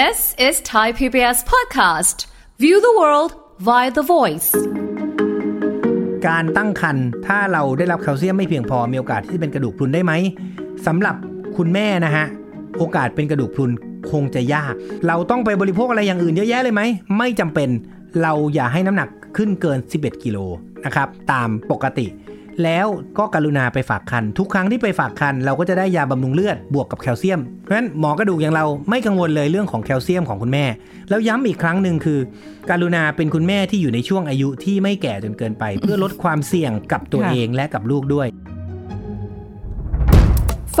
This is Thai PBS podcast. View the world via the voice. การตั้งครรภ์ถ้าเราได้รับแคลเซียมไม่เพียงพอมีโอกาสที่จะเป็นกระดูกพรุนได้ไหมสำหรับคุณแม่นะฮะ โอกาสเป็นกระดูกพรุนคงจะยาก เราต้องไปบริโภคอะไรอย่างอื่นเยอะแยะเลยไหม ไม่จำเป็นเราอย่าให้น้ำหนักขึ้นเกิน 11 กิโลนะครับ ตามปกติ แล้วก็กรุณาไปฝากคัน ทุกครั้งที่ไปฝากคัน เราก็จะได้ยาบำรุงเลือดบวกกับแคลเซียม เพราะฉะนั้นหมอกระดูกอย่างเราไม่กังวลเลยเรื่องของแคลเซียมของคุณแม่ แล้วย้ำอีกครั้งหนึ่งคือการุณาเป็นคุณแม่ที่อยู่ในช่วงอายุที่ไม่แก่จนเกินไป เพื่อลดความเสี่ยงกับตัวค่ะเองและกับลูกด้วย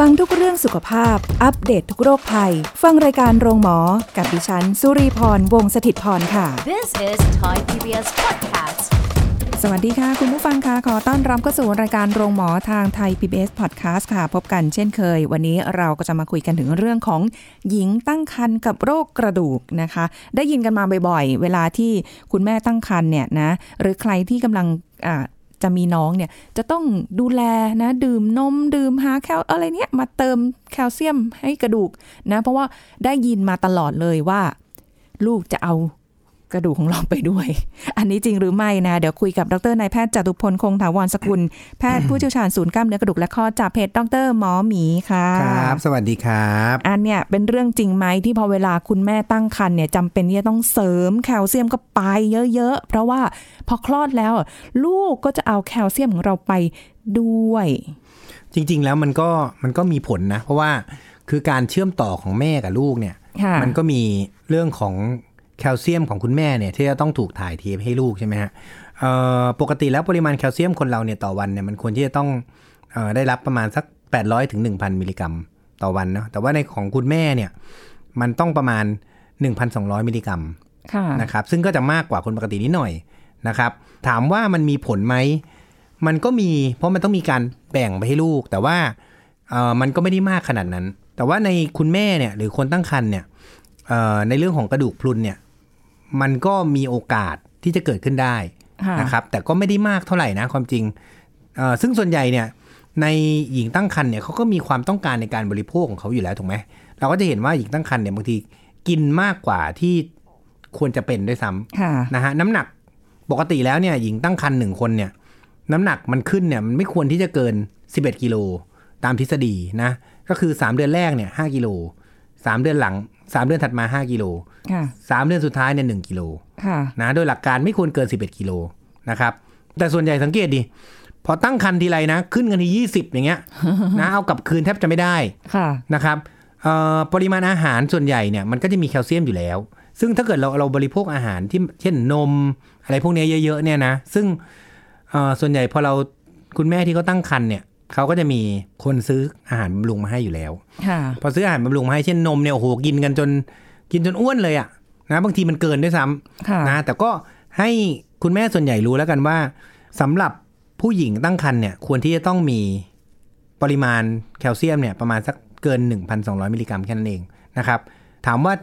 ฟังทุกเรื่องสุขภาพ อัปเดตททุกโรคภัย ฟังรายการโรงหมอ กับดิฉัน สุรีพรวงศิตพรค่ะ This is Thai PBS podcast. สวัสดีค่ะ คุณผู้ฟังค่ะขอต้อนรับเข้าสู่รายการโรงหมอทางไทย PBS Podcast ค่ะ พบกันเช่นเคย วันนี้เราก็จะมาคุยกันถึงเรื่องของหญิงตั้งครรภ์กับโรคกระดูกนะคะ ได้ยินกันมาบ่อยๆ เวลาที่คุณแม่ตั้งครรภ์เนี่ยนะหรือใครที่กำลังอ่าจะมีน้องเนี่ยจะต้องดูแลนะดื่มนมดื่มหาแคลอะไรเนี่ยมาเติมแคลเซียมให้กระดูกนะเพราะว่าได้ยินมาตลอดเลยว่า ลูกจะเอา กระดูกของเราไปด้วย อันนี้จริงหรือไม่นะ เดี๋ยวคุยกับดรนายแพทย์จตุพลคงถาวรสกุล แพทย์ผู้เชี่ยวชาญศูนย์กล้ามเนื้อกระดูกและข้อจากเพจดรหมอหมีค่ะครับ สวัสดีครับ อันเนี่ยเป็นเรื่องจริงไหมที่พอเวลาคุณแม่ตั้งครรภ์เนี่ยจำเป็นที่จะต้องเสริมแคลเซียมก็ไปเยอะๆ เพราะว่าพอคลอดแล้วอะลูกก็จะเอาแคลเซียมของเราไปด้วย จริง ๆ แล้วมันก็มันก็มีผลนะ เพราะว่าคือการเชื่อมต่อของแม่กับลูกเนี่ยค่ะมันก็มีเรื่องของ แคลเซียมของคุณแม่เนี่ยที่จะต้องถูกถ่ายเทให้ลูกใช่ไหมฮะเอ่อปกติแล้วปริมาณแคลเซียมคนเราเนี่ยต่อวันเนี่ยมันควรที่จะต้องเออได้รับประมาณสัก 800ถึง1,000 มิลลิกรัมต่อวันเนาะแต่ว่าในของคุณแม่เนี่ยมันต้องประมาณ 1,200 มิลลิกรัมค่ะนะครับซึ่งก็จะมากกว่าคนปกตินิดหน่อยนะครับ ถามว่ามันมีผลไหมมันก็มีเพราะมันต้องมีการแบ่งไปให้ลูก แต่ว่าเออมันก็ไม่ได้มากขนาดนั้น แต่ว่าในคุณแม่เนี่ยหรือคนตั้งครรภ์เนี่ยเอ่อในเรื่องของกระดูกพรุนเนี่ย มันก็มีโอกาสที่จะเกิดขึ้นได้ค่ะนะครับ แต่ก็ไม่ได้มากเท่าไหร่นะความจริงเอ่อซึ่งส่วนใหญ่เนี่ยในหญิงตั้งครรภ์เนี่ยเขาก็มีความต้องการในการบริโภคของเขาอยู่แล้วถูกไหมเราก็จะเห็นว่าหญิงตั้งครรภ์เนี่ยบางทีกินมากกว่าที่ควรจะเป็นด้วยซ้ำค่ะนะฮะน้ำหนักปกติแล้วเนี่ยหญิงตั้งครรภ์หนึ่งคนเนี่ย น้ำหนักมันขึ้นเนี่ยมันไม่ควรที่จะเกิน 11กิโลตามทฤษฎีนะก็คือ 3 เดือนแรกเนี่ย5กิโล3 เดือนหลัง 3เดือนถัดมา5กิโลค่ะ3เดือนสุดท้ายเนี่ย1กิโลค่ะนะโดยหลักการไม่ควรเกิน11กิโลนะครับ แต่ส่วนใหญ่สังเกตดิพอตั้งครรภ์ทีไรนะ ขึ้นกันที20อย่างเงี้ยนะเอากลับคืนแทบจะไม่ได้ค่ะนะครับเอ่อปริมาณอาหารส่วนใหญ่เนี่ยมันก็จะมีแคลเซียมอยู่แล้ว ซึ่งถ้าเกิดเราเราบริโภคอาหารที่เช่นนม อะไรพวกเนี้ยเยอะๆเนี่ยนะ ซึ่งเอ่อส่วนใหญ่พอเราคุณแม่ที่เขาตั้งครรภ์เนี่ย เขาก็จะมีคนซื้ออาหารบำรุงมาให้อยู่แล้วค่ะพอซื้ออาหารบำรุงมาให้เช่นนมเนี่ยโอ้โหกินกันจนกินจนอ้วนเลยอะนะบางทีมันเกินด้วยซ้ำค่ะนะแต่ก็ให้คุณแม่ส่วนใหญ่รู้แล้วกันว่าสำหรับผู้หญิงตั้งครรภ์เนี่ยควรที่จะต้องมีปริมาณแคลเซียมเนี่ยประมาณสักเกิน 1,200 มิลลิกรัมแค่นั้นเองนะครับ ถามว่า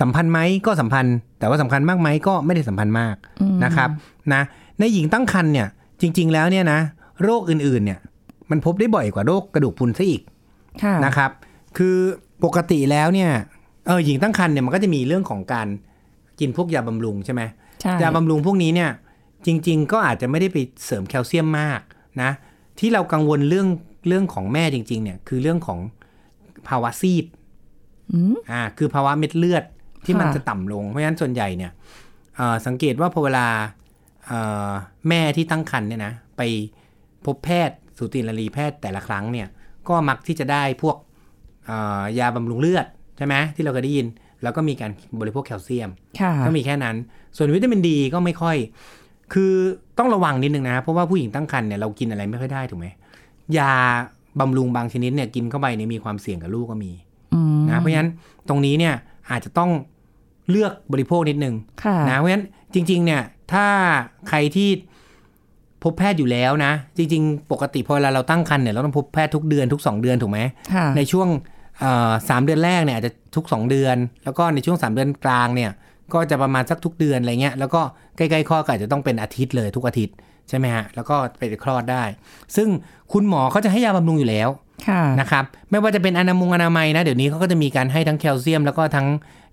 สัมพันธ์ไหมก็สัมพันธ์ แต่ว่าสำคัญมากไหมก็ไม่ได้สัมพันธ์มากนะครับนะในหญิงตั้งครรภ์เนี่ยจริง ๆ แล้วเนี่ยนะโรคอื่นๆเนี่ย มันพบได้บ่อยกว่าโรคกระดูกพรุนซะอีกค่ะนะครับ คือปกติแล้วเนี่ยเออหญิงตั้งครรภ์เนี่ยมันก็จะมีเรื่องของการกินพวกยาบำรุงใช่ไหมใช่ยาบำรุงพวกนี้เนี่ย จริง ๆ ก็อาจจะไม่ได้ไปเสริมแคลเซียมมากนะ ที่เรากังวลเรื่องเรื่องของแม่จริง ๆ เนี่ยคือเรื่องของภาวะซีดอืมอ่า คือภาวะเม็ดเลือดที่มันค่ะจะต่ำลง เพราะฉะนั้นส่วนใหญ่เนี่ยเอ่อสังเกตว่าพอเวลาเอ่อแม่ที่ตั้งครรภ์เนี่ยนะ ไปพบแพทย์ สูตินรีแพทย์แต่ละครั้งเนี่ยก็มักที่จะได้พวกเอ่อยาบำรุงเลือดใช่ไหมที่เราเคยได้ยิน แล้วก็มีการบริโภคแคลเซียมค่ะก็มีแค่นั้น ส่วนวิตามินดีก็ไม่ค่อย คือต้องระวังนิดนึงนะเพราะว่าผู้หญิงตั้งครรภ์เนี่ยเรากินอะไรไม่ค่อยได้ถูกไหมยาบำรุงบางชนิดเนี่ยกินเข้าไปเนี่ยมีความเสี่ยงกับลูกก็มีอืมนะเพราะฉะนั้นตรงนี้เนี่ยอาจจะต้องเลือกบริโภคนิดนึงค่ะนะเพราะฉะนั้นจริง ๆ เนี่ยถ้าใครที่ พบแพทย์อยู่แล้วนะ จริง ๆ ปกติพอเวลาเราตั้งครรภ์เนี่ยเราต้องพบแพทย์ทุกเดือนทุก 2 เดือนถูกไหมค่ะในช่วงเอ่อสามเดือนแรกเนี่ยอาจจะทุก 2 เดือน แล้วก็ในช่วง 3 เดือนกลางเนี่ยก็จะประมาณสักทุกเดือนอะไรเงี้ยแล้วก็ใกล้ๆคลอดก็อาจจะต้องเป็นอาทิตย์เลยทุกอาทิตย์ใช่ไหมฮะแล้วก็ไปคลอดได้ ซึ่งคุณหมอเขาจะให้ยาบำรุงอยู่แล้วค่ะนะครับไม่ว่าจะเป็นอนามุงอนามัยนะ เดี๋ยวนี้เขาก็จะมีการให้ทั้งแคลเซียม แล้วก็ทั้ง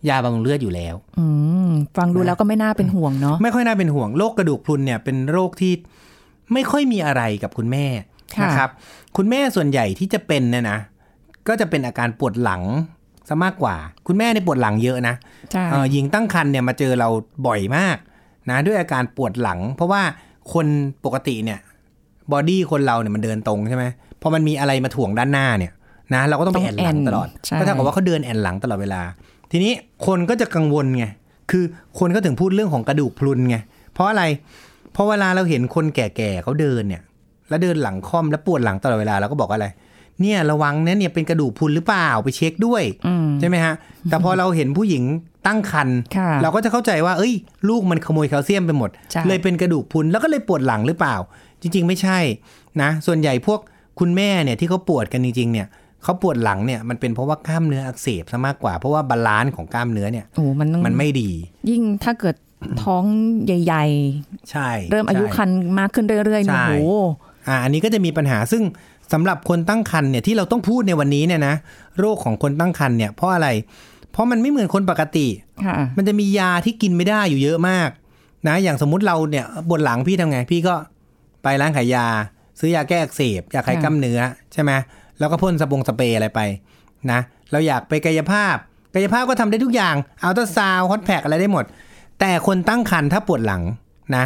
ยาบำรุงเลือดอยู่แล้วอืมฟังดูแล้วก็ไม่น่าเป็นห่วงเนาะไม่ค่อยน่าเป็นห่วงโรคกระดูกพรุนเนี่ยเป็นโรคที่ ไม่ค่อยมีอะไรกับคุณแม่ค่ะนะครับ คุณแม่ส่วนใหญ่ที่จะเป็นเนี่ยนะ ก็จะเป็นอาการปวดหลังซะมากกว่า คุณแม่ในยปวดหลังเยอะนะใช่เอ่อหญิงตั้งครรภ์เนี่ยมาเจอเราบ่อยมากนะด้วยอาการปวดหลัง เพราะว่าคนปกติเนี่ยบอดี้คนเราเนี่ยมันเดินตรงใช่ไหมพอมันมีอะไรมาถ่วงด้านหน้าเนี่ยนะเราก็ต้องไปแอนหลังตลอดใช่ก็เท่ากับว่าเขาเดินแอนหลังตลอดเวลา ทีนี้คนก็จะกังวลไงคือคนก็ถึงพูดเรื่องของกระดูกพรุนไงเพราะอะไรเพราะเวลาเราเห็นคนแก่ๆเขาเดินเนี่ย แล้วเดินหลังค่อมแล้วปวดหลังตลอดเวลาเราก็บอกว่าอะไร เนี่ยระวังนะเนี่ยเป็นกระดูกพรุนหรือเปล่าไปเช็คด้วยอืมใช่ไหมฮะ แต่พอเราเห็นผู้หญิงตั้งครรภ์ค่ะเราก็จะเข้าใจว่าเอ้ย ลูกมันขโมยแคลเซียมไปหมดใช่เลยเป็นกระดูกพรุนแล้วก็เลยปวดหลังหรือเปล่า จริง ๆ ไม่ใช่นะ ส่วนใหญ่พวกคุณแม่เนี่ยที่เขาปวดกันจริงๆเนี่ยเขาปวดหลังเนี่ยมันเป็นเพราะว่ากล้ามเนื้ออักเสบซะมากกว่าเพราะว่า balance ของกล้ามเนื้อเนี่ยโอ้มันต้องมันไม่ดี ยิ่งถ้าเกิด ท้องใหญ่ใช่ๆเริ่มอายุใช่ครรภ์มากขึ้นเรื่อยๆเนี่ยใช่โอ้โหอ่าอันนี้ก็จะมีปัญหาซึ่งสำหรับคนตั้งครรภ์เนี่ยที่เราต้องพูดในวันนี้เนี่ยนะโรคของคนตั้งครรภ์เนี่ยเพราะอะไร เพราะมันไม่เหมือนคนปกติค่ะมันจะมียาที่กินไม่ได้อยู่เยอะมากนะอย่างสมมุติเราเนี่ยบนหลังพี่ทำไงพี่ก็ไปร้านขายยา ซื้อยาแก้อักเสบยาคลายค่ะกล้ามเนื้อใช่ไหมแล้วก็พ่นสปงสเปรย์อะไรไปนะเราอยากไปกายภาพ กายภาพก็ทำได้ทุกอย่างอัลตราซาวฮอตแพคอะไรได้หมด แต่คนตั้งครรภ์ถ้าปวดหลังนะ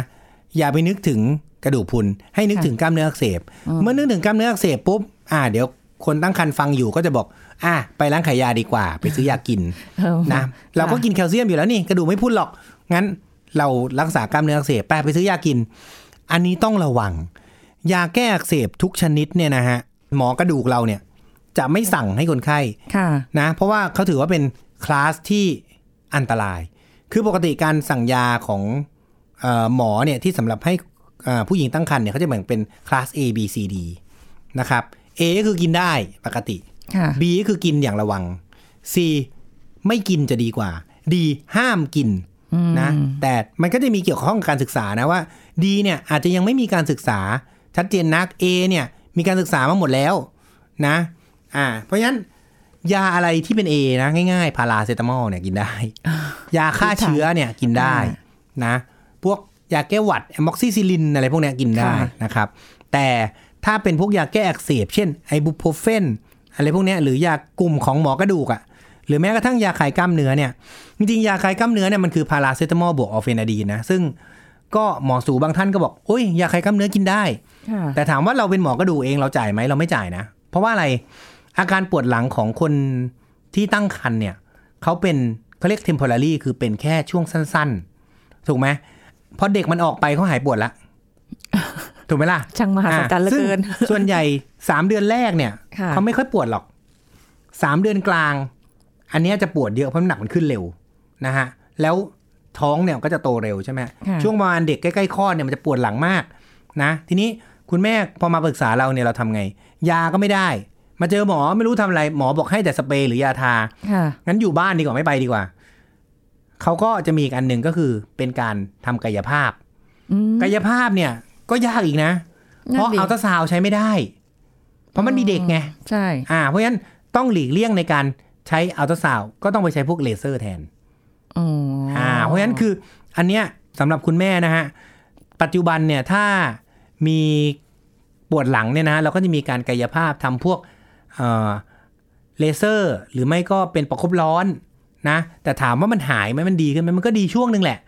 อย่าไปนึกถึงกระดูกพรุน ให้นึกค่ะถึงกล้ามเนื้ออักเสบ เมื่อนึกถึงกล้ามเนื้ออักเสบปุ๊บอ่าเดี๋ยวคนตั้งครรภ์ฟังอยู่ก็จะบอก อะไปร้านขายยาดีกว่า ไปซื้อยากินเออนะเราก็กินแคลเซียมอยู่แล้วนี่กระดูกไม่พุ่นหรอก งั้นเรารักษากล้ามเนื้ออักเสบไปไปซื้อยากิน อันนี้ต้องระวัง ยาแก้อักเสบทุกชนิดเนี่ยนะฮะหมอกระดูกเราเนี่ย จะไม่สั่งให้คนไข้ค่ะนะ เพราะว่าเขาถือว่าเป็นคลาสที่อันตราย คือปกติการสั่งยาของเออหมอเนี่ยที่สำหรับให้เอ่อผู้หญิงตั้งครรภ์เนี่ยเขาจะแบ่งเป็นคลาส A B C D นะครับ A ก็คือกินได้ปกติค่ะ B ก็คือกินอย่างระวัง C ไม่กินจะดีกว่า D ห้ามกินนะแต่มันก็จะมีเกี่ยวข้องกับการศึกษานะว่า D เนี่ยอาจจะยังไม่มีการศึกษาชัดเจนนัก A เนี่ยมีการศึกษามาหมดแล้วนะ อ่า เพราะฉะนั้นยาอะไรที่เป็น A นะง่ายๆ พาราเซตามอลเนี่ยกินได้ ยาฆ่าเชื้อเนี่ยกินได้นะ พวกยาแก้หวัดแอมม็อกซิซิลินอะไรพวกเนี้ยกินได้ค่ะนะครับ แต่ถ้าเป็นพวกยาแก้อักเสบเช่นไอบูโพรเฟนอะไรพวกเนี้ยหรือยากลุ่มของหมอกระดูกอะ่ะหรือแม้กระทั่งยาคลายกล้ามเนื้อเนี่ยจริงๆยาคลายกล้ามเนื้อเนี่ยมันคือพาราเซตามอลบวกออร์เฟนาดีนนะซึ่งก็หมอสูบางท่านก็บอกโอ้ยยาคลายกล้ามเนื้อกินได้ค่ะแต่ถามว่าเราเป็นหมอกระดูกเองเราจ่ายไหมเราไม่จ่ายนะ เพราะว่าอะไรอาการปวดหลังของคนที่ตั้งครรภ์เนี่ยเขาเป็น เขาเรียก temporary คือเป็นแค่ช่วงสั้น ๆ ถูกไหมพอเด็กมันออกไปเขาหายปวดละถูกไหมล่ะช่างมหัศจรรย์เหลือซึ่งเกินส่วนใหญ่สามเดือนแรกเนี่ยค่ะเขาไม่ค่อยปวดหรอกสามเดือนกลาง อันเนี้ยจะปวดเยอะเพราะน้ำหนักมันขึ้นเร็วนะฮะแล้วท้องเนี่ยก็จะโตเร็วใช่ไหมค่ะช่วงประมาณเด็กใกล้ๆคลอดเนี่ยมันจะปวดหลังมากนะ ทีนี้คุณแม่พอมาปรึกษาเราเนี่ยเราทำไง ยาก็ไม่ได้ มาเจอหมอไม่รู้ทำอะไร หมอบอกให้แต่สเปรย์หรือยาทาค่ะงั้นอยู่บ้านดีกว่าไม่ไปดีกว่า เขาก็จะมีอีกอันหนึ่งก็คือเป็นการทำกายภาพอืมกายภาพเนี่ย ก็ยากอีกนะ เพราะนั่นดิอัลตราซาวด์ใช้ไม่ได้ เพราะมันมีเด็กไง ใช่ อ่า เพราะฉะนั้นต้องหลีกเลี่ยงในการใช้อัลตราซาวด์ก็ต้องไปใช้พวกเลเซอร์แทนอ๋อออ่า เพราะฉะนั้นคือ อันเนี้ยสำหรับคุณแม่นะฮะ ปัจจุบันเนี่ยถ้ามีปวดหลังเนี่ยนะเราก็จะมีการกายภาพทำพวก เอ่อเลเซอร์หรือไม่ก็เป็นประคบร้อนนะแต่ถามว่ามันหายไหมมันดีขึ้นไหมมันก็ดีช่วงหนึ่งแหละ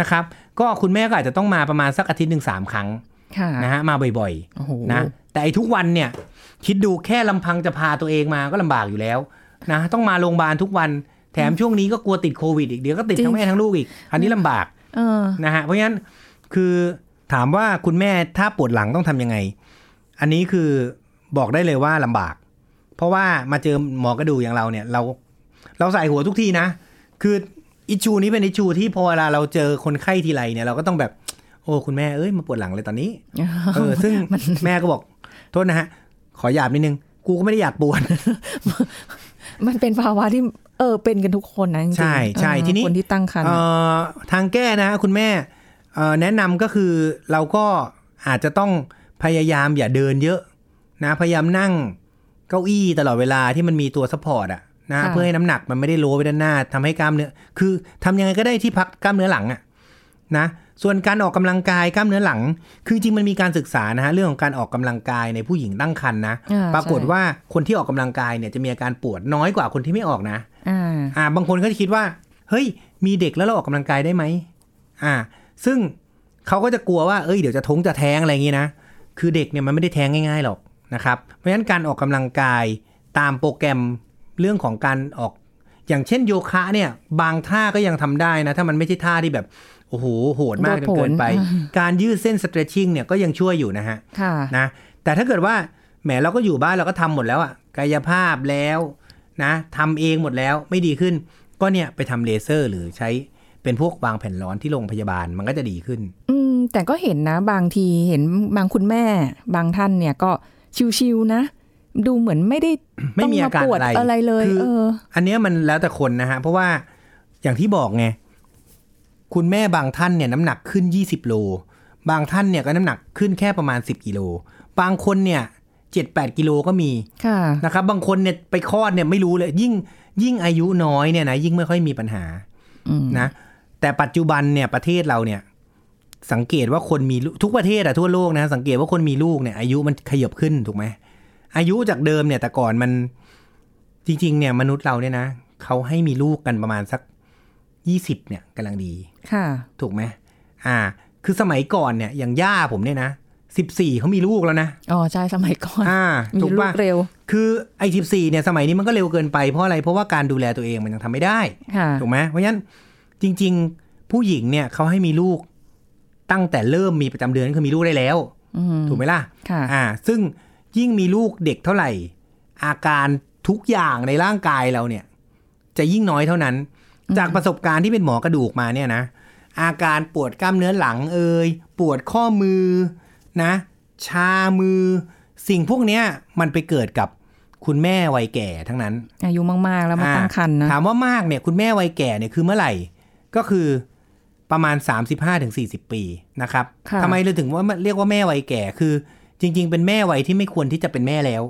นะครับก็คุณแม่ก็อาจจะต้องมาประมาณสักอาทิตย์หนึ่งสามครั้งค่ะนะฮะมาบ่อยโอ้โหๆนะแต่ไอ้ทุกวันเนี่ยคิดดูแค่ลำพังจะพาตัวเองมาก็ลำบากอยู่แล้วนะต้องมาโรงพยาบาลทุกวันแถมช่วงนี้ก็กลัวติดโควิดอีกเดี๋ยวก็ติดทั้งแม่ทั้งลูกอีก อันนี้ลำบากเออนะฮะเพราะฉะนั้นคือถามว่าคุณแม่ถ้าปวดหลังต้องทำยังไง อันนี้คือบอกได้เลยว่าลำบาก เพราะว่ามาเจอหมอกระดูกอย่างเราเนี่ย เราเราใส่หัวทุกทีนะ คืออิชูนี้เป็นอิชูที่พอเวลาเราเจอคนไข้ทีไรเนี่ยเราก็ต้องแบบ โอ้คุณแม่เอ้ยมาปวดหลังเลยตอนนี้เออซึ่งแม่ก็บอก โทษนะฮะ ขอหยาบนิดนึง กูก็ไม่ได้อยากปวดมันเป็นภาวะที่เออเป็นกันทุกคนนะจริงๆใช่ใช่เออทีนี้คนที่ตั้งครรภ์เอ่อทางแก้นะคุณแม่เอ่อแนะนำก็คือเราก็อาจจะต้องพยายามอย่าเดินเยอะนะพยายามนั่ง เก้าอี้ตลอดเวลาที่มันมีตัว support อะนะค่ะเพื่อให้น้ำหนักมันไม่ได้โล้ไปด้านหน้าทำให้กล้ามเนื้อ คือทำยังไงก็ได้ที่พักกล้ามเนื้อหลังอะนะส่วนการออกกำลังกายกล้ามเนื้อหลัง คือจริงมันมีการศึกษานะฮะเรื่องของการออกกำลังกายในผู้หญิงตั้งครรภ์นะอ่าปรากฏใช่ว่าคนที่ออกกำลังกายเนี่ยจะมีอาการปวดน้อยกว่าคนที่ไม่ออกนะอ่าอ่าบางคนก็จะคิดว่า เฮ้ย มีเด็กแล้วเราออกกำลังกายได้ไหมอ่า ซึ่งเขาก็จะกลัวว่าเอ้ยเดี๋ยวจะท้องจะแท้งอะไรอย่างงี้นะคือเด็กเนี่ยมันไม่ได้แท้งง่ายๆหรอก นะครับ เพราะฉะนั้นการออกกำลังกายตามโปรแกรมเรื่องของการออก อย่างเช่นโยคะเนี่ยบางท่าก็ยังทำได้นะ ถ้ามันไม่ใช่ท่าที่แบบโอ้โหโหดมากจนเกินไปโดดโผนการยืดเส้น stretching เนี่ยก็ยังช่วยอยู่นะฮะค่ะนะแต่ถ้าเกิดว่าแหมเราก็อยู่บ้านเราก็ทำหมดแล้วอะกายภาพแล้วนะทำเองหมดแล้วไม่ดีขึ้น ก็เนี่ยไปทำเลเซอร์หรือใช้เป็นพวกวางแผ่นร้อนที่โรงพยาบาลมันก็จะดีขึ้น อืมแต่ก็เห็นนะ บางทีเห็นบางคุณแม่ บางท่านเนี่ยก็ ชิวๆนะ ดูเหมือนไม่ได้ไม่มีอาการต้งปวดอะไรอะไรเลยคือเอออันเนี้ยมันแล้วแต่คนนะฮะ เพราะว่าอย่างที่บอกไง คุณแม่บางท่านเนี่ยน้ำหนักขึ้น20โล บางท่านเนี่ยก็น้ำหนักขึ้นแค่ประมาณ10กิโล บางคนเนี่ย7-8กิโลก็มีค่ะนะครับ บางคนเนี่ยไปคลอดเนี่ยไม่รู้เลย ยิ่งยิ่งอายุน้อยเนี่ยนะยิ่งไม่ค่อยมีปัญหาอืมนะแต่ปัจจุบันเนี่ยประเทศเราเนี่ย สังเกตว่าคนมีลูกทุกประเทศอะทั่วโลกนะ สังเกตว่าคนมีลูกเนี่ยอายุมันขยับขึ้นถูกไหมอายุจากเดิมเนี่ยแต่ก่อนมันจริง ๆ เนี่ยมนุษย์เราเนี่ยนะเขาให้มีลูกกันประมาณสักยี่สิบเนี่ยกำลังดี ค่ะ ถูกไหมอ่า คือสมัยก่อนเนี่ยอย่างย่าผมเนี่ยนะสิบสี่เขามีลูกแล้วนะ อ๋อใช่สมัยก่อน อ่ามีถูกลูป่ะกเร็ว คือไอ้สิบสี่เนี่ยสมัยนี้มันก็เร็วเกินไปเพราะอะไร เพราะว่าการดูแลตัวเองมันยังทำไม่ได้ค่ะถูกไหมเพราะฉะนั้นจริง ๆ ผู้หญิงเนี่ยเขาให้มีลูก ตั้งแต่เริ่มมีประจำเดือนคือมีลูกได้แล้วอืมถูกไหมล่ะค่ะอ่า ซึ่งยิ่งมีลูกเด็กเท่าไหร่ อาการทุกอย่างในร่างกายเราเนี่ย จะยิ่งน้อยเท่านั้น จากประสบการณ์ที่เป็นหมอกระดูกมาเนี่ยนะอาการปวดกล้ามเนื้อหลังเอ่ยปวดข้อมือนะ ชามือ สิ่งพวกเนี้ยมันไปเกิดกับคุณแม่วัยแก่ทั้งนั้น อายุมาก ๆ แล้วมาตั้งครรภ์นะถามว่ามากเนี่ย คุณแม่วัยแก่เนี่ยคือเมื่อไหร่ ก็คือ ประมาณ 35-40 ปีนะครับค่ะทำไมเราถึงว่าเรียกว่าแม่วัยแก่คือ จริง ๆ เป็นแม่วัยที่ไม่ควรที่จะเป็นแม่แล้ว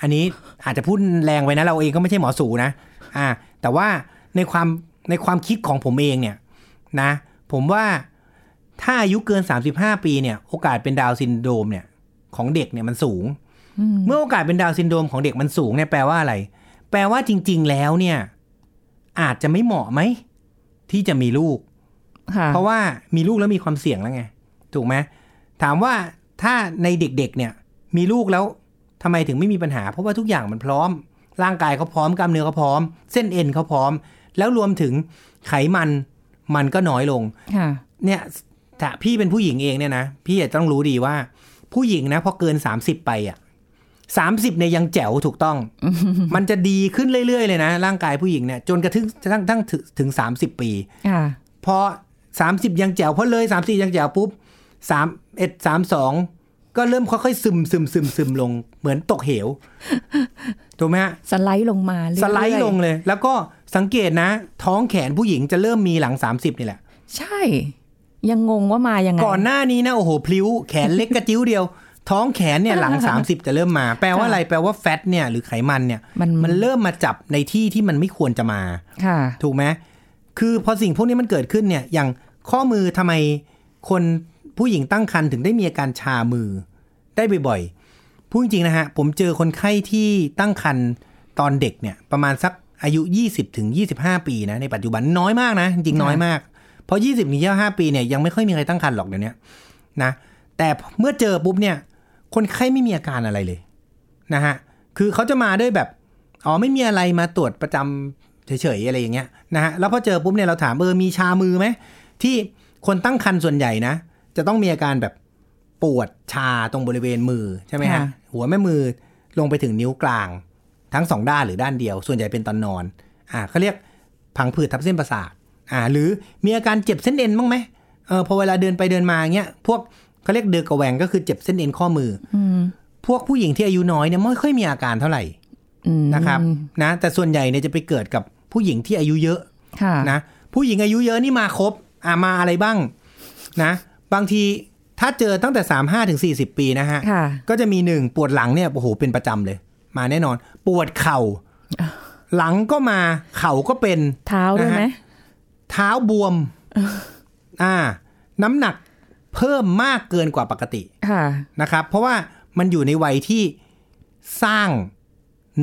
อันนี้อาจจะพูดแรงไว้นะเราเองก็ไม่ใช่หมอสูนะ อ่า แต่ว่าในความในความคิดของผมเองเนี่ยนะ ผมว่าถ้าอายุเกิน 35 ปีเนี่ย โอกาสเป็นดาวน์ซินโดรมเนี่ย ของเด็กเนี่ยมันสูงอืมเมื่อโอกาสเป็นดาวน์ซินโดรมของเด็กมันสูงเนี่ยแปลว่าอะไร แปลว่าจริง ๆ แล้วเนี่ย อาจจะไม่เหมาะไหมที่จะมีลูกค่ะ เพราะว่ามีลูกแล้วมีความเสี่ยงแล้วไง ถูกไหมถามว่าถ้าในเด็กๆเนี่ย มีลูกแล้วทำไมถึงไม่มีปัญหา เพราะว่าทุกอย่างมันพร้อม ร่างกายเขาพร้อมกล้ามเนื้อเขาพร้อม เส้นเอ็นเขาพร้อม แล้วรวมถึงไขมันมันก็น้อยลงค่ะเนี่ยถ้าพี่เป็นผู้หญิงเองเนี่ยนะพี่จะต้องรู้ดีว่า ผู้หญิงนะพอเกิน30ไปอะสามสิบเนี่ยยังแจ๋วถูกต้อง มันจะดีขึ้นเรื่อยๆเลยนะ ร่างกายผู้หญิงเนี่ย จนกระทั่งทั้งทั้งถึงถึง30ปี ค่ะพอ30ยังแจ๋วพอเลย30ยังแจ๋วปุ๊บ3เอ็ดสามสองก็เริ่มค่อยๆซึมซึมซึมซึมลงเหมือนตกเหวถูกไหมฮะสไลด์ลงมาเรื่อยๆสไลด์ลงเลย แล้วก็สังเกตนะ ท้องแขนผู้หญิงจะเริ่มมีหลัง30นี่แหละ ใช่ ยังงงว่ามายังไงก่อนหน้านี้นะโอ้โหพลิ้วแขนเล็กกระจิ้วเดียว ท้องแขนเนี่ยหลัง 30 จะเริ่มมา แปลว่าอะไรแปลว่าแฟตเนี่ยหรือไขมันเนี่ยมันมันเริ่มมาจับในที่ที่มันไม่ควรจะมาค่ะถูกไหม คือพอสิ่งพวกนี้มันเกิดขึ้นเนี่ย อย่างข้อมือทำไมคนผู้หญิงตั้งครรภ์ถึงได้มีอาการชามือ ได้บ่อยๆพูดจริงๆนะฮะ ผมเจอคนไข้ที่ตั้งครรภ์ตอนเด็กเนี่ย ประมาณสักอายุ 20ถึง25 ปีนะในปัจจุบันน้อยมากนะ จริงๆน้อยมาก เพราะ 20ถึง25 ปีเนี่ยยังไม่ค่อยมีใครตั้งครรภ์หรอกเดี๋ยวนี้นะ แต่เมื่อเจอปุ๊บเนี่ย คนไข้ไม่มีอาการอะไรเลยนะฮะ คือเขาจะมาด้วยแบบ อ๋อไม่มีอะไรมาตรวจประจำ เฉยๆอะไรอย่างเงี้ยนะฮะแล้วพอเจอปุ๊บเนี่ยเราถามเออมีชามือไหมที่คนตั้งครรภ์ส่วนใหญ่นะ จะต้องมีอาการแบบปวดชาตรงบริเวณมือใช่ไหมฮะค่ะหัวแม่มือลงไปถึงนิ้วกลาง ทั้งสองด้านหรือด้านเดียว ส่วนใหญ่เป็นตอนนอนอ่าเขาเรียกพังผืดทับเส้นประสาทอ่าหรือมีอาการเจ็บเส้นเอ็นบ้างไหมเออพอเวลาเดินไปเดินมาเงี้ยพวกเขาเรียกเดือกระแหวงก็คือเจ็บเส้นเอ็นข้อมืออืมพวกผู้หญิงที่อายุน้อยเนี่ยไม่ค่อยมีอาการเท่าไหร่อืมนะครับนะแต่ส่วนใหญ่เนี่ยจะไปเกิดกับ ผู้หญิงที่อายุเยอะค่ะนะผู้หญิงอายุเยอะนี่มาครบอ่ามาอะไรบ้างนะ บางทีถ้าเจอตั้งแต่35ถึง40ปีนะฮะค่ะก็จะมีหนึ่งปวดหลังเนี่ยโอ้โหเป็นประจำเลย มาแน่นอน ปวดเข่า หลังก็มาเข่าก็เป็นเท้าด้วยไหมนะฮะเท้าบวมอ่า น้ำหนักเพิ่มมากเกินกว่าปกติค่ะนะครับ เพราะว่ามันอยู่ในวัยที่สร้าง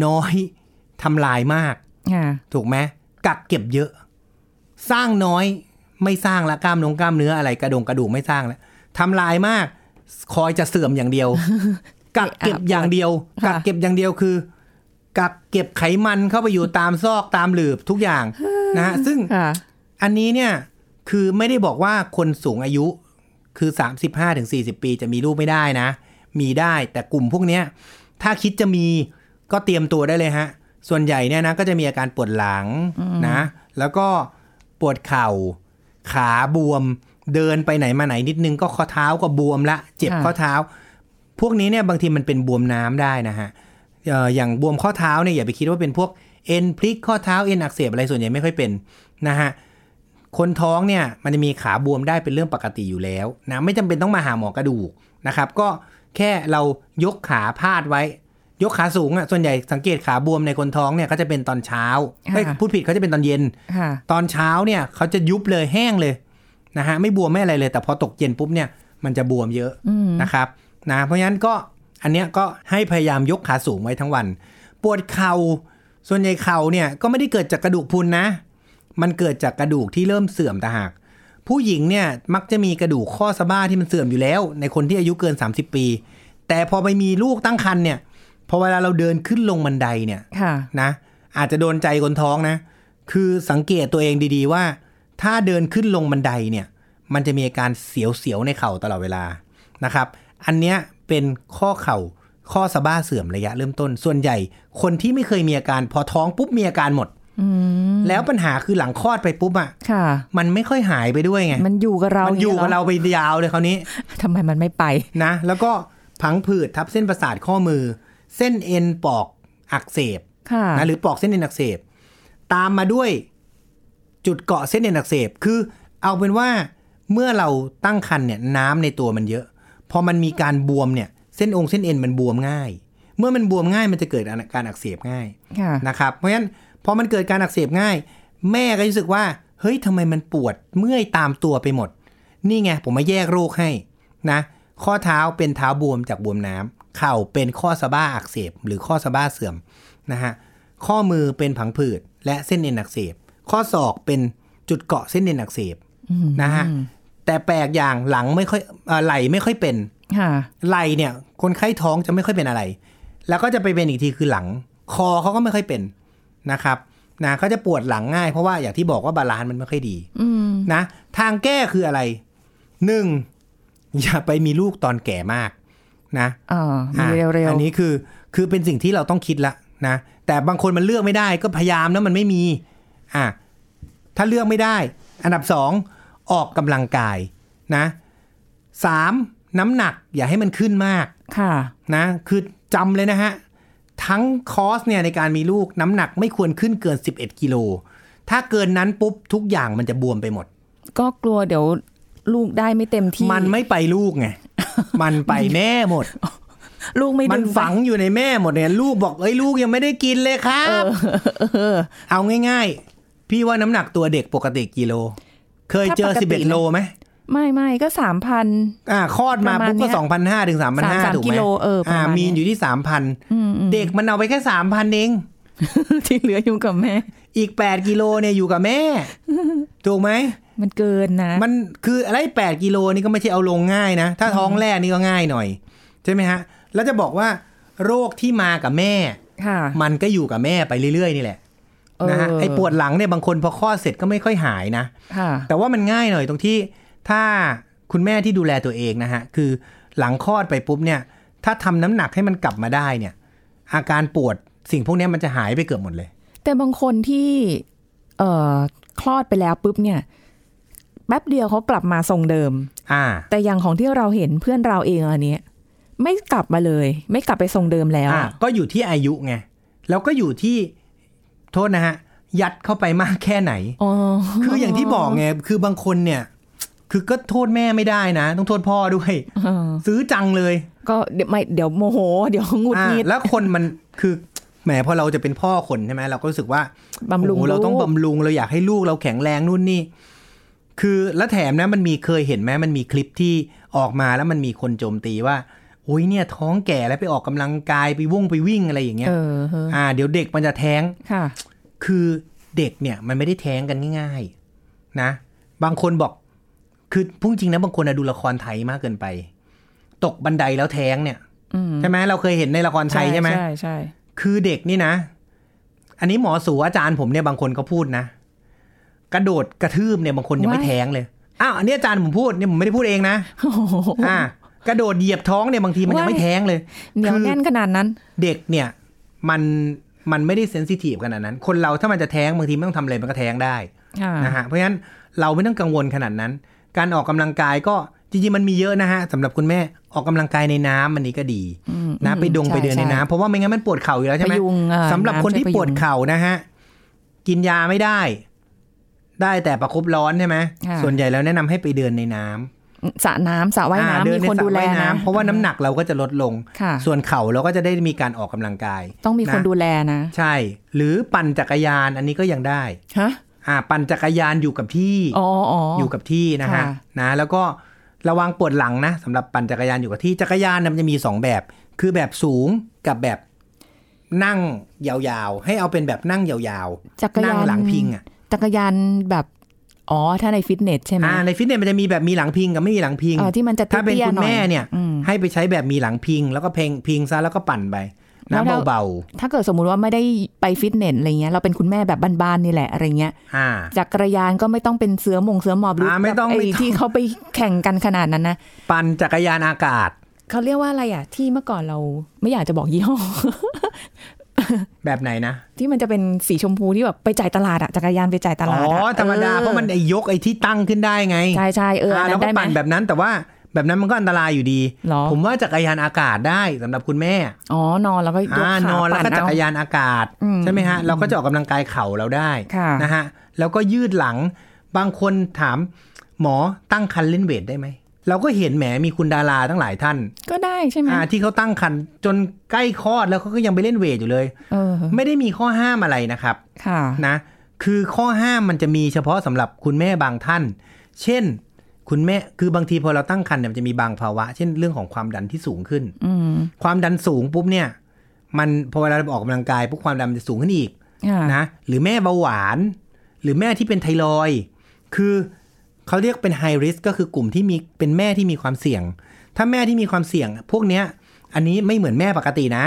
น้อยทำลายมากค่ะ ถูกไหมกักเก็บเยอะ สร้างน้อยไม่สร้างละกล้ามนงกล้ามเนื้ออะไรกระดงกระดูกไม่สร้างแล้วทำลายมากคอยจะเสื่อมอย่างเดียว กักเก็บอย่างเดียวค่ะกักเก็บอย่างเดียวคือ กักเก็บไขมันเข้าไปอยู่ตามซอกตามหลืบทุกอย่างนะฮะซึ่งค่ะอันนี้เนี่ยคือไม่ได้บอกว่าคนสูงอายุคือ 35ถึง40ปีจะมีลูกไม่ได้นะ มีได้แต่กลุ่มพวกเนี้ย ถ้าคิดจะมีก็เตรียมตัวได้เลยฮะ ส่วนใหญ่เนี่ยนะก็จะมีอาการปวดหลังนะ แล้วก็ปวดเข่า ขาบวม เดินไปไหนมาไหนนิดนึงก็ข้อเท้าก็บวมละ เจ็บค่ะข้อเท้า พวกนี้เนี่ยบางทีมันเป็นบวมน้ำได้นะฮะเอ่ออย่างบวมข้อเท้าเนี่ยอย่าไปคิดว่าเป็นพวกเอ็นพลิกข้อเท้าเอ็นอักเสบอะไรส่วนใหญ่ไม่ค่อยเป็นนะฮะคนท้องเนี่ยมันจะมีขาบวมได้เป็นเรื่องปกติอยู่แล้วนะไม่จำเป็นต้องมาหาหมอกระดูกนะครับ ก็แค่เรายกขาพาดไว้ ยกขาสูงอะส่วนใหญ่สังเกตขาบวมในคนท้องเนี่ยก็จะเป็นตอนเช้าเอ้ยค่ะพูดผิดเขาจะเป็นตอนเย็นค่ะตอนเช้าเนี่ยเขาจะยุบเลยแห้งเลยนะฮะไม่บวมไม่อะไรเลย แต่พอตกเย็นปุ๊บเนี่ยมันจะบวมเยอะนะครับนะเพราะฉะนั้นก็อันเนี้ยก็ให้พยายามยกขาสูงไว้ทั้งวัน ปวดเข่าส่วนใหญ่เข่าเนี่ยก็ไม่ได้เกิดจากกระดูกพรุนนะ มันเกิดจากกระดูกที่เริ่มเสื่อมต่างหาก ผู้หญิงเนี่ยมักจะมีกระดูกข้อสะบ้าที่มันเสื่อมอยู่แล้ว ในคนที่อายุเกิน 30 ปี แต่พอไปมีลูกตั้งครรภ์เนี่ย พอเวลาเราเดินขึ้นลงบันไดเนี่ยค่ะนะอาจจะโดนใจคนท้องนะ คือสังเกตตัวเองดีๆว่า ถ้าเดินขึ้นลงบันไดเนี่ย มันจะมีอาการเสียวๆในเข่าตลอดเวลานะครับ อันเนี้ยเป็นข้อเข่าข้อสะบ้าเสื่อมระยะเริ่มต้น ส่วนใหญ่คนที่ไม่เคยมีอาการ พอท้องปุ๊บมีอาการหมดอืมแล้วปัญหาคือหลังคลอดไปปุ๊บอะค่ะมันไม่ค่อยหายไปด้วยไง มันอยู่กับเรา มันอยู่กับเราไปยาวเลยคราวนี้ทำไมมันไม่ไปนะ แล้วก็พังผืดทับเส้นประสาทข้อมือ เส้นเอ็นปอกอักเสบค่ะนะหรือปอกเส้นเอ็นอักเสบ ตามมาด้วยจุดเกาะเส้นเอ็นอักเสบ คือเอาเป็นว่าเมื่อเราตั้งครรภ์เนี่ยน้ำในตัวมันเยอะ พอมันมีการบวมเนี่ย เส้นองค์เส้นเอ็นมันบวมง่าย เมื่อมันบวมง่ายมันจะเกิดอาการอักเสบง่ายค่ะนะครับ เพราะฉะนั้นพอมันเกิดการอักเสบง่าย แม่ก็รู้สึกว่า เฮ้ยทำไมมันปวดเมื่อยตามตัวไปหมด นี่ไงผมมาแยกโรคให้นะ ข้อเท้าเป็นเท้าบวมจากบวมน้ำ เข่าเป็นข้อสะบ้าอักเสบ หรือข้อสะบ้าเสื่อมนะฮะข้อมือเป็นผังผืดและเส้นเอ็นอักเสบ ข้อศอกเป็นจุดเกาะเส้นเอ็นอักเสบนะฮะแต่แปลกอย่างหลังไม่ค่อยเอ่อไหลไม่ค่อยเป็นค่ะไหล่เนี่ย คนไข้ท้องจะไม่ค่อยเป็นอะไร แล้วก็จะไปเป็นอีกทีคือหลัง คอเขาก็ไม่ค่อยเป็นนะครับนะเขาจะปวดหลังง่ายเพราะว่าอย่างที่บอกว่าบาลานซ์มันไม่ค่อยดีอืมนะ ทางแก้คืออะไรหนึ่งอย่าไปมีลูกตอนแก่มาก นะอ่ามีอะเร็วอันนี้คือคือเป็นสิ่งที่เราต้องคิดละนะแต่บางคนมันเลือกไม่ได้ก็พยายามนะมันไม่มีอะถ้าเลือกไม่ได้ อันดับสองออกกำลังกายนะสามน้ำหนักอย่าให้มันขึ้นมากๆค่ะนะคือจำเลยนะฮะ ทั้งคอร์สเนี่ยในการมีลูกน้ำหนักไม่ควรขึ้นเกิน 11 กิโล ถ้าเกินนั้นปุ๊บทุกอย่างมันจะบวมไปหมด ก็กลัวเดี๋ยวลูกได้ไม่เต็มที่ มันไม่ไปลูกไง มันไปแม่หมด ลูกไม่มันดึงฝังอยู่ในแม่หมดเนี่ยลูกบอกเอ้ยลูกยังไม่ได้กินเลยครับเออเอาง่ายๆ พี่ว่าน้ำหนักตัวเด็กปกติกิโล เคยเจอถ้าปกติ11โลไหมไม่ไม่ก็สามพันอ่าคลอดมาประมาณปุ๊บก็เนี้ย2,500ถึงสาม3,500ถูกไหมกิโลเออประมาณมีนเนี้ยอยู่ที่3,000เด็กมันเอาไปแค่3,000เองที่เหลืออยู่กับแม่ อีก8กิโลเนี่ยอยู่กับแม่ ถูกไหม มันเกินนะ มันคืออะไร8กิโลนี่ก็ไม่ใช่เอาลงง่ายนะ ถ้าท้องแรกนี่ก็ง่ายหน่อย ใช่ไหมฮะ แล้วจะบอกว่า โรคที่มากับแม่ค่ะมันก็อยู่กับแม่ไปเรื่อยๆ นี่แหละเออนะฮะไอ้ปวดหลังเนี่ยบางคนพอคลอดเสร็จก็ไม่ค่อยหายนะค่ะแต่ว่ามันง่ายหน่อยตรงที่ถ้าคุณแม่ที่ดูแลตัวเองนะฮะ คือหลังคลอดไปปุ๊บเนี่ย ถ้าทำน้ำหนักให้มันกลับมาได้เนี่ย อาการปวดสิ่งพวกเนี้ยมันจะหายไปเกือบหมดเลย แต่บางคนที่เอ่อคลอดไปแล้วปุ๊บเนี่ย แป๊บเดียวเขากลับมาทรงเดิม อ่า แต่อย่างของที่เราเห็นเพื่อนเราเองอันเนี้ยไม่กลับมาเลย ไม่กลับไปทรงเดิมแล้วอ่าอะก็อยู่ที่อายุไง แล้วก็อยู่ที่โทษนะฮะ ยัดเข้าไปมากแค่ไหนอ๋อคืออย่างที่บอกไง คือบางคนเนี่ย คือก็โทษแม่ไม่ได้นะ ต้องโทษพ่อด้วยเออซื้อจังเลย ก็เดี๋ยวไม่เดี๋ยวโมโห เดี๋ยวหงุดอ่าหงิดแล้วคนมันคือแหมพอเราจะเป็นพ่อคนใช่ไหมเราก็รู้สึกว่าบำรุงโอ้โหเราต้องลูกบำรุงเราอยากให้ลูกเราแข็งแรงนู่นนี่ คือแล้วแถมนะมันมีเคยเห็นไหมมันมีคลิปที่ออกมาแล้วมันมีคนโจมตีว่าโอ้ยเนี่ยท้องแก่แล้วไปออกกำลังกายไปวุ่งไปวิ่งอะไรอย่างเงี้ยเออเอออ่า เดี๋ยวเด็กมันจะแท้งค่ะ คือเด็กเนี่ยมันไม่ได้แท้งกันง่าย ๆ นะ บางคนบอก คือพูดจริงนะบางคนนะดูละครไทยมากเกินไป ตกบันไดแล้วแท้งเนี่ยอืมใช่ไหมเราเคยเห็นในละครไทยใช่ไหมใช่ใช่คือเด็กนี่นะ อันนี้หมอสูอาจารย์ผมเนี่ยบางคนก็พูดนะ กระโดดกระทืบเนี่ยบางคนยังไม่แท้งเลยอ้าวอันนี้อาจารย์ผมพูดเนี่ยผมไม่ได้พูดเองนะโอ้โหอ่ากระโดดเหยียบท้องเนี่ยบางทีมันยังไม่แท้งเลยเหนียวแน่นขนาดนั้น เด็กเนี่ยมันมันไม่ได้เซนซิทีฟขนาดนั้น คนเราถ้ามันจะแท้งบางทีไม่ต้องทำอะไรมันก็แท้งได้ค่ะนะฮะเพราะฉะนั้นเราไม่ต้องกังวลขนาดนั้น การออกกำลังกายก็จริงๆมันมีเยอะนะฮะสำหรับคุณแม่ออกกำลังกายในน้ำมันนี้ก็ดีอืมนะไปดงใช่ไปเดินในใช่น้ำเพราะว่าไม่งั้นมันปวดเข่าอยู่แล้วใช่ไหมพยุงเอ่อสำหรับคนที่น้ำช่วยปวดพยุงเข่านะฮะกินยาไม่ได้ ได้แต่ประคบร้อนใช่ไหมค่ะส่วนใหญ่แล้วแนะนำให้ไปเดินในน้ำสระน้ำสระว่ายอ่น้ำเดิมีในคนสระดูแลว่ายนะเพราะว่าน้ำหนักเราก็จะลดลงค่ะส่วนเข่าเราก็จะได้มีการออกกำลังกาย ต้องมีคนนะดูแลนะ ใช่ หรือปั่นจักรยานอันนี้ก็ยังได้ฮะอ่าปั่นจักรยานอยู่กับที่อ๋ออ๋อออยู่กับที่นะฮะค่ะนะแล้วก็ระวังปวดหลังนะสำหรับปั่นจักรยานอยู่กับที่จักรยานน่ะมันจะมีสองแบบ คือแบบสูงกับแบบนั่งยาวๆ ให้เอาเป็นแบบนั่งยาวจักรๆยานนั่งหลังพิงอะ จักรยานแบบอ๋อ ถ้าในฟิตเนสใช่ไหมอ่าในฟิตเนสมันจะมีแบบมีหลังพิงกับไม่มีหลังพิงเออที่มันจะถ้าเป็นตี้ยคุณๆหอยแม่เนี่ยอืมให้ไปใช้แบบมีหลังพิง แล้วก็เพลงพิงซะแล้วก็ปั่นไปแล้วถ้าน้ำเบาถ้าเกิดสมมุติว่าไม่ได้ไปฟิตเนสอะไรเงี้ย เราเป็นคุณแม่แบบบ้านๆนี่แหละอะไรเงี้ยๆอ่าจักรยานก็ไม่ต้องเป็นเสือหมงเสือหมอบหรืออ่าไม่ต้องแบบไม่ไอ้ต้องที่เขาไปแข่งกันขนาดนั้นนะ ปั่นจักรยานอากาศ เขาเรียกว่าอะไรอะ ที่เมื่อก่อนเราไม่อยากจะบอกยี่ห้อ แบบไหนนะ ที่มันจะเป็นสีชมพูที่แบบไปจ่ายตลาดอะจักรยานไปจ่ายตอ๋ลาดออะธรรมดาออเพราะมันไอ้ยกไอ้ที่ตั้งขึ้นได้ไงใช่ใช่เอออันแล้นั้วนก็ได้ไหมปั่นแบบนั้นแต่ว่าแบบนั้นมันก็อันตรายอยู่ดีหรอผมว่าจักรยานอากาศได้สำหรับคุณแม่ อ๋อนอนแล้วก็ยกอ่าขานอนแล้วปั่นก็จัเอากรยานอากาศอืมใช่ไหมฮะ เราก็จะออกกำลังกายเข่าเราได้ค่ะนะฮะ แล้วก็ยืดหลัง บางคนถามหมอตั้งคันเล่นเวทได้ไหม เราก็เห็นแหมมีคุณดาราทั้งหลายท่าน ก็ได้ใช่ไหมอ่าที่เขาตั้งคันจนใกล้คลอดแล้วเขาก็ยังไปเล่นเวทอยู่เลยเออไม่ได้มีข้อห้ามอะไรนะครับ ค่ะนะ คือข้อห้ามมันจะมีเฉพาะสำหรับคุณแม่บางท่าน เช่น คุณแม่คือบางทีพอเราตั้งครรภ์เนี่ยมันจะมีบางภาวะ เช่นเรื่องของความดันที่สูงขึ้นอืมความดันสูงปุ๊บเนี่ย มันพอเวลาเราออกกำลังกายปุ๊บความดันมันจะสูงขึ้นอีกค่ะนะหรือแม่เบาหวาน หรือแม่ที่เป็นไทรอยด์คือ เขาเรียกเป็นไฮริสก็คือกลุ่มที่มีเป็นแม่ที่มีความเสี่ยง ถ้าแม่ที่มีความเสี่ยง พวกเนี้ยอันนี้ไม่เหมือนแม่ปกตินะ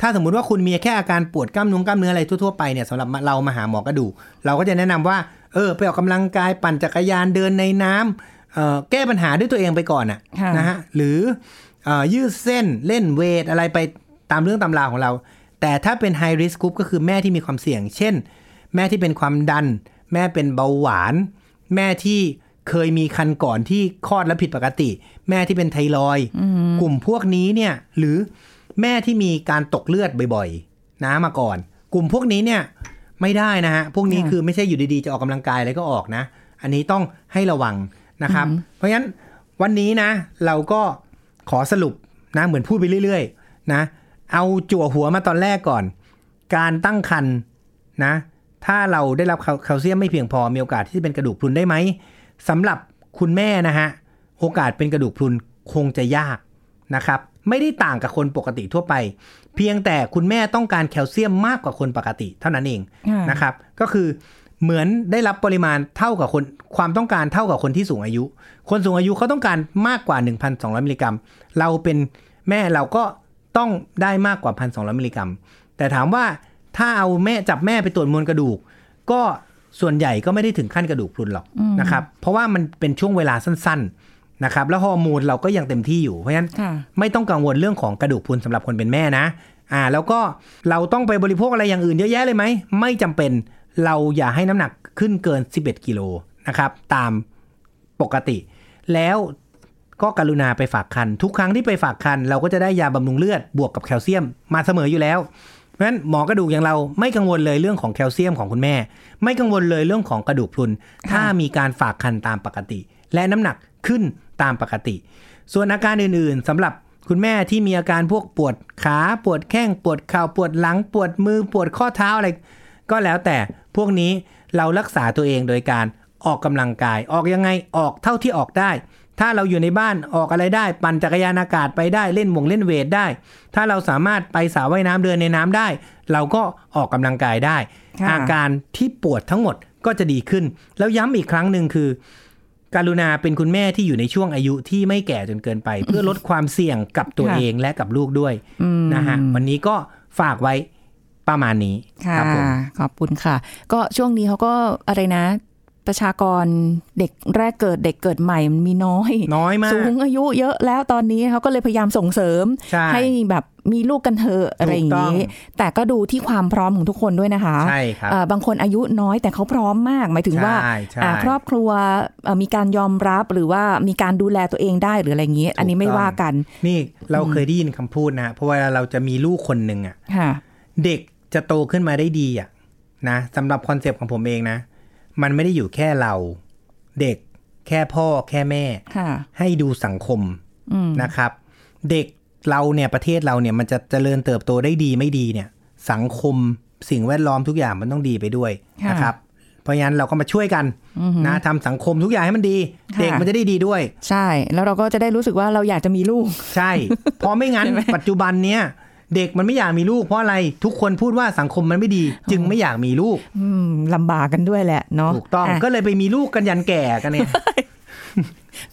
ถ้าสมมุติว่าคุณมีแค่อาการปวดกล้ามเนื้อกล้ามเนื้ออะไรทั่วๆไปเนี่ยสำหรับเรามาหาหมอกระดูกเราก็จะแนะนำว่าเออไปออกกำลังกายปั่นจักรยานเดินในน้ำเอ่อแก้ปัญหาด้วยตัวเองไปก่อนอะค่ะนะฮะหรือเอ่อยืดเส้นเล่นเวทอะไรไปตามเรื่องตำราของเรา แต่ถ้าเป็น High Risk Group ก็คือแม่ที่มีความเสี่ยง เช่น แม่ที่เป็นความดัน แม่เป็นเบาหวาน แม่ที่ เคยมีคันก่อนที่คลอดแล้วผิดปกติ แม่ที่เป็นไทรอยด์กลุ่มพวกนี้เนี่ยหรือแม่ที่มีการตกเลือดบ่อยๆนะมาก่อน กลุ่มพวกนี้เนี่ยไม่ได้นะฮะพวกนี้ค่ะคือไม่ใช่อยู่ดีๆจะออกกำลังกายอะไรก็ออกนะ อันนี้ต้องให้ระวังนะครับ เพราะฉะนั้นวันนี้นะ เราก็ขอสรุปนะเหมือนพูดไปเรื่อยๆ นะ เอาจั่วหัวมาตอนแรกก่อน การตั้งครรภ์นะ ถ้าเราได้รับแคลแคลเซียมไม่เพียงพอมีโอกาสที่จะเป็นกระดูกพรุนได้ไหม สำหรับคุณแม่นะฮะโอกาสเป็นกระดูกพรุนคงจะยากนะครับไม่ได้ต่างกับคนปกติทั่วไป เพียงแต่คุณแม่ต้องการแคลเซียมมากกว่าคนปกติเท่านั้นเองค่ะนะครับ ก็คือเหมือนได้รับปริมาณเท่ากับคนความต้องการเท่ากับคนที่สูงอายุ คนสูงอายุเขาต้องการมากกว่า 1,200 มิลลิกรัม เราเป็นแม่เราก็ต้องได้มากกว่า 1,200 มิลลิกรัม แต่ถามว่าถ้าเอาแม่จับแม่ไปตรวจมวลกระดูก ก็ ส่วนใหญ่ก็ไม่ได้ถึงขั้นกระดูกพรุนหรอกนะครับ เพราะว่ามันเป็นช่วงเวลาสั้น ๆนะครับ แล้วฮอร์โมนเราก็ยังเต็มที่อยู่เพราะฉะนั้นค่ะไม่ต้องกังวลเรื่องของกระดูกพรุนสำหรับคนเป็นแม่นะ อ่า แล้วก็เราต้องไปบริโภคอะไรอย่างอื่นเยอะแยะเลยไหมไม่จำเป็นเราอย่าให้น้ำหนักขึ้นเกิน 11 กิโลนะครับ ตามปกติ แล้วก็กรุณาไปฝากคัน ทุกครั้งที่ไปฝากคัน เราก็จะได้ยาบำรุงเลือดบวกกับแคลเซียมมาเสมออยู่แล้วเพ ราะฉะนั้นหมอกระดูกอย่างเราไม่กังวลเลยเรื่องของแคลเซียมของคุณแม่ ไม่กังวลเลยเรื่องของกระดูกพรุน ถ้ามีการฝากคันตามปกติ และน้ำหนักขึ้นตามปกติ ส่วนอาการอื่นๆสำหรับคุณแม่ที่มีอาการพวกปวดขาปวดแข้งปวดเข่าปวดหลัง ปวดมือปวดข้อเท้าอะไร ก็แล้วแต่พวกนี้เรารักษาตัวเองโดยการออกกำลังกายออกยังไงออกเท่าที่ออกได้ ถ้าเราอยู่ในบ้านออกอะไรได้ ปั่นจักรยานอากาศไปได้เล่นวงเล่นเวทได้ ถ้าเราสามารถไปสระว่ายน้ำเดินในน้ำได้ เราก็ออกกำลังกายได้ค่ะอาการที่ปวดทั้งหมดก็จะดีขึ้น แล้วย้ำอีกครั้งหนึ่งคือ การุณาเป็นคุณแม่ที่อยู่ในช่วงอายุที่ไม่แก่จนเกินไป เพื่อลดความเสี่ยงกับตัวค่ะเองและกับลูกด้วยอืมนะฮะวันนี้ก็ฝากไว้ประมาณนี้ค่ะครับผมขอบคุณค่ะ ก็ช่วงนี้เขาก็อะไรนะ ประชากรเด็กแรกเกิดเด็กเกิดใหม่มันมีน้อย น้อยมากสูงอายุเยอะแล้วตอนนี้เขาก็เลยพยายามส่งเสริมใช่แบบมีลูกกันเถอะอะไรอย่างถูกต้นี้องแต่ก็ดูที่ความพร้อมของทุกคนด้วยนะคะใช่ครับเอ่อบางคนอายุน้อยแต่เขาพร้อมมาก หมายถึงว่าใช่ใช่อ่าครอบครัวเอ่อมีการยอมรับหรือว่ามีการดูแลตัวเองได้หรืออะไรอย่างนี้ อันนี้ไม่ถูกต้องว่ากัน นี่เราเคยได้ยินคำพูดนะเพราะว่าเราจะมีลูกคนหนึ่งอะค่ะเด็กจะโตขึ้นมาได้ดีอะนะสำหรับ concept ของผมเองนะ มันไม่ได้อยู่แค่เรา เด็กแค่พ่อแค่แม่ค่ะให้ดูสังคมอืมนะครับ เด็กเราเนี่ยประเทศเราเนี่ยมันจะเจริญเติบโตได้ดีไม่ดีเนี่ย สังคมสิ่งแวดล้อมทุกอย่างมันต้องดีไปด้วยค่ะนะครับ เพราะฉะนั้นเราก็มาช่วยกันอือหือนะทำสังคมทุกอย่างให้มันดีค่ะเด็กมันจะได้ดีด้วย ใช่ แล้วเราก็จะได้รู้สึกว่าเราอยากจะมีลูก ใช่เพราะไม่งั้นใช่ไหมปัจจุบันเนี้ย เด็กมันไม่อยากมีลูกเพราะอะไรทุกคนพูดว่าสังคมมันไม่ดี จึงไม่อยากมีลูกอืมลำบากกันด้วยแหละเนาะถูกต้องะก็เลยไปมีลูกกันยันแก่กันเนี่ย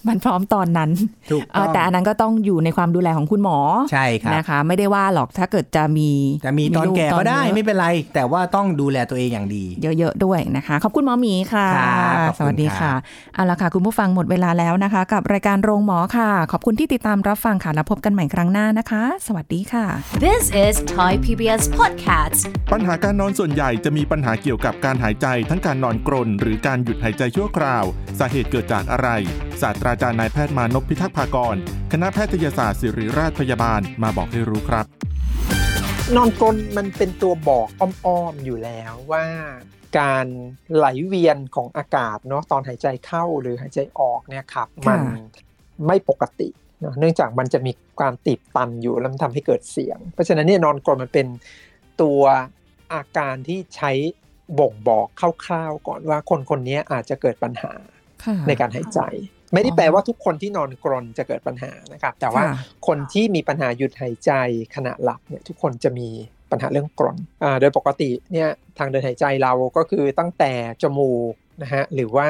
มันพร้อมตอนนั้นถูกเอ่ต้อองแต่อันนั้นก็ต้องอยู่ในความดูแลของคุณหมอ ใช่ครับนะคะ ไม่ได้ว่าหรอกถ้าเกิดจะมีจะมีตอนลูแก่ก็ได้เยอะไม่เป็นไร แต่ว่าต้องดูแลตัวเองอย่างดี เยอะๆด้วยนะคะ ขอบคุณหมอหมีค่ะครับขอบคุณสวัสดีครัค่ะบเอาละค่ะ คุณผู้ฟังหมดเวลาแล้วนะคะ กับรายการโรงหมอค่ะ ขอบคุณที่ติดตามรับฟังค่ะ แล้วพบกันใหม่ครั้งหน้านะคะ สวัสดีค่ะ This is Thai PBS Podcast. ปัญหาการนอนส่วนใหญ่จะมีปัญหาเกี่ยวกับการหายใจทั้งการนอนกรนหรือการหยุดหายใจชั่วคราว สาเหตุเกิดจากอะไรศาสตราจารย์นายแพทย์มานพพิทักษ์ภากร คณะแพทยศาสตร์ศิริราชพยาบาลมาบอกให้รู้ครับ นอนกรนมันเป็นตัวบอกอ้อมๆอยู่แล้วว่าการไหลเวียนของอากาศเนาะตอนหายใจเข้าหรือหายใจออกเนี่ยครับมันไม่ปกติเนอะเนื่องจากมันจะมีการตีบตันอยู่แล้วมันทำให้เกิดเสียง เพราะฉะนั้นเนี่ยนอนกรนมันเป็นตัวอาการที่ใช้บ่งบอกคร่าวๆก่อนว่าคนคนนี้อาจจะเกิดปัญหาค่ะในการหายใจ ไม่ได้แปลว่าทุกคนที่นอนกรนจะเกิดปัญหานะครับ แต่ว่าค่ะคนที่มีปัญหาหยุดหายใจขณะหลับเนี่ยทุกคนจะมีปัญหาเรื่องกรนอ่าโดยปกติเนี่ยทางเดินหายใจเราก็คือตั้งแต่จมูกนะฮะหรือว่า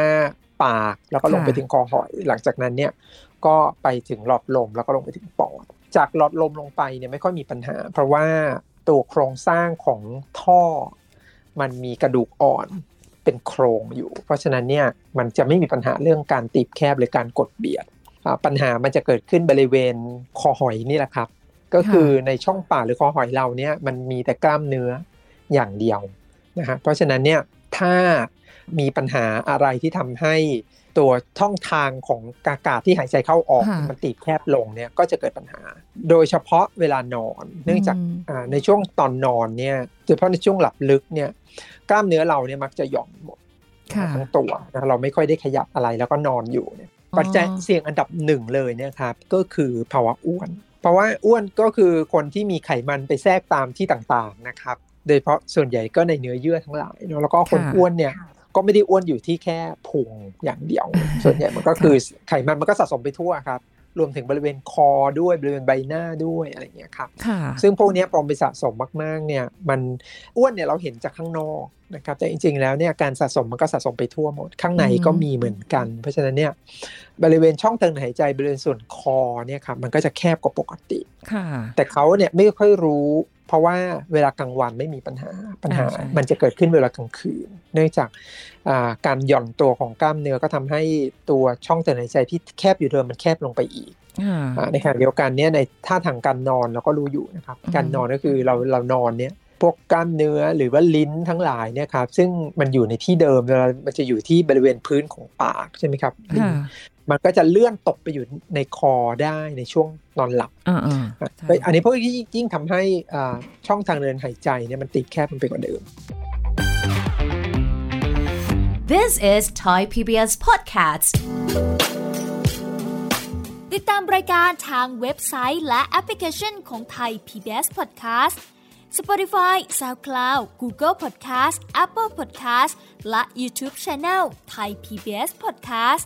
ปากแล้วก็ลงไปค่ะถึงคอหอย หลังจากนั้นเนี่ยก็ไปถึงหลอดลมแล้วก็ลงไปถึงปอด จากหลอดลมลงไปเนี่ยไม่ค่อยมีปัญหา เพราะว่าตัวโครงสร้างของท่อ มันมีกระดูกอ่อน เป็นโครงอยู่ เพราะฉะนั้นเนี่ยมันจะไม่มีปัญหาเรื่องการตีบแคบหรือการกดเบียด ปัญหามันจะเกิดขึ้นบริเวณคอหอยนี่แหละครับ ก็คือในช่องปากหรือคอหอยเราเนี่ยมันมีแต่กล้ามเนื้ออย่างเดียวนะฮะเพราะฉะนั้นเนี่ยถ้ามีปัญหาอะไรที่ทำให้ ตัวช่องทางของอากาศที่หายใจเข้าออกค่ะมันตีบแคบลงเนี่ยก็จะเกิดปัญหา โดยเฉพาะเวลานอน เนื่องจากอืมอ่าในช่วงตอนนอนเนี่ยโดยเฉพาะในช่วงหลับลึกเนี่ยกล้ามเนื้อเราเนี่ยมักจะหย่อนหมดค่ะทั้งตัวนะเราไม่ค่อยได้ขยับอะไรแล้วก็นอนอยู่เนี่ยอ๋อปัจจัยเสี่ยงอันดับหนึ่งเลยเนี่ยครับก็คือภาวะอ้วน เพราะว่าอ้วนก็คือคนที่มีไขมันไปแทรกตามที่ต่างๆนะครับ โดยเฉพาะส่วนใหญ่ก็ในเนื้อเยื่อทั้งหลายเนอะแล้วก็คนค่ะอ้วนเนี่ย ก็ไม่ได้อ้วนอยู่ที่แค่พุงอย่างเดียว ส่วนใหญ่มันก็คือไขมันมันก็สะสมไปทั่วครับ รวมถึงบริเวณคอด้วยบริเวณใบหน้าด้วยอะไรอย่างเงี้ยครับค่ะซึ่งพวกเนี้ยพอไปสะสมมากๆเนี่ยมันอ้วนเนี่ยเราเห็นจากข้างนอกนะครับแต่จริง ๆ แล้วเนี่ยการสะสมมันก็สะสมไปทั่วหมดข้างในก็มีเหมือนกัน เพราะฉะนั้นเนี่ย บริเวณช่องทางหายใจบริเวณส่วนคอเนี่ยครับมันก็จะแคบกว่าปกติค่ะ แต่เขาเนี่ยไม่ค่อยรู้ เพราะว่าเวลากลางวันไม่มีปัญหาปัญหาอ่าใช่มันจะเกิดขึ้นเวลากลางคืน เนื่องจากอ่าการหย่อนตัวของกล้ามเนื้อก็ทำให้ตัวช่องทางหายใจที่แคบอยู่เดิมมันแคบลงไปอีกค่ะอ่าในขณะเดียวกันเนี่ยในท่าทางการนอนเราก็รู้อยู่นะครับอืมการนอนก็คือเราเรานอนเนี่ยพวกกล้ามเนื้อหรือว่าลิ้นทั้งหลายเนี่ยครับซึ่งมันอยู่ในที่เดิมเวลามันจะอยู่ที่บริเวณพื้นของปากใช่ไหมครับลิ้นค่ะ มันก็จะเลื่อนตกไปอยู่ในคอได้ในช่วงนอนหลับอ่าอ่าอะใช่เอ้ยอันนี้พวกที่ยิ่งทำให้อ่าช่องทางเดินหายใจเนี่ยมันติดแคบมันไปกว่าเดิม This is Thai PBS Podcast. ติดตามรายการทางเว็บไซต์และแอปพลิเคชันของไทย PBS Podcast Spotify SoundCloud Google Podcast Apple Podcast และ YouTube Channel Thai PBS Podcast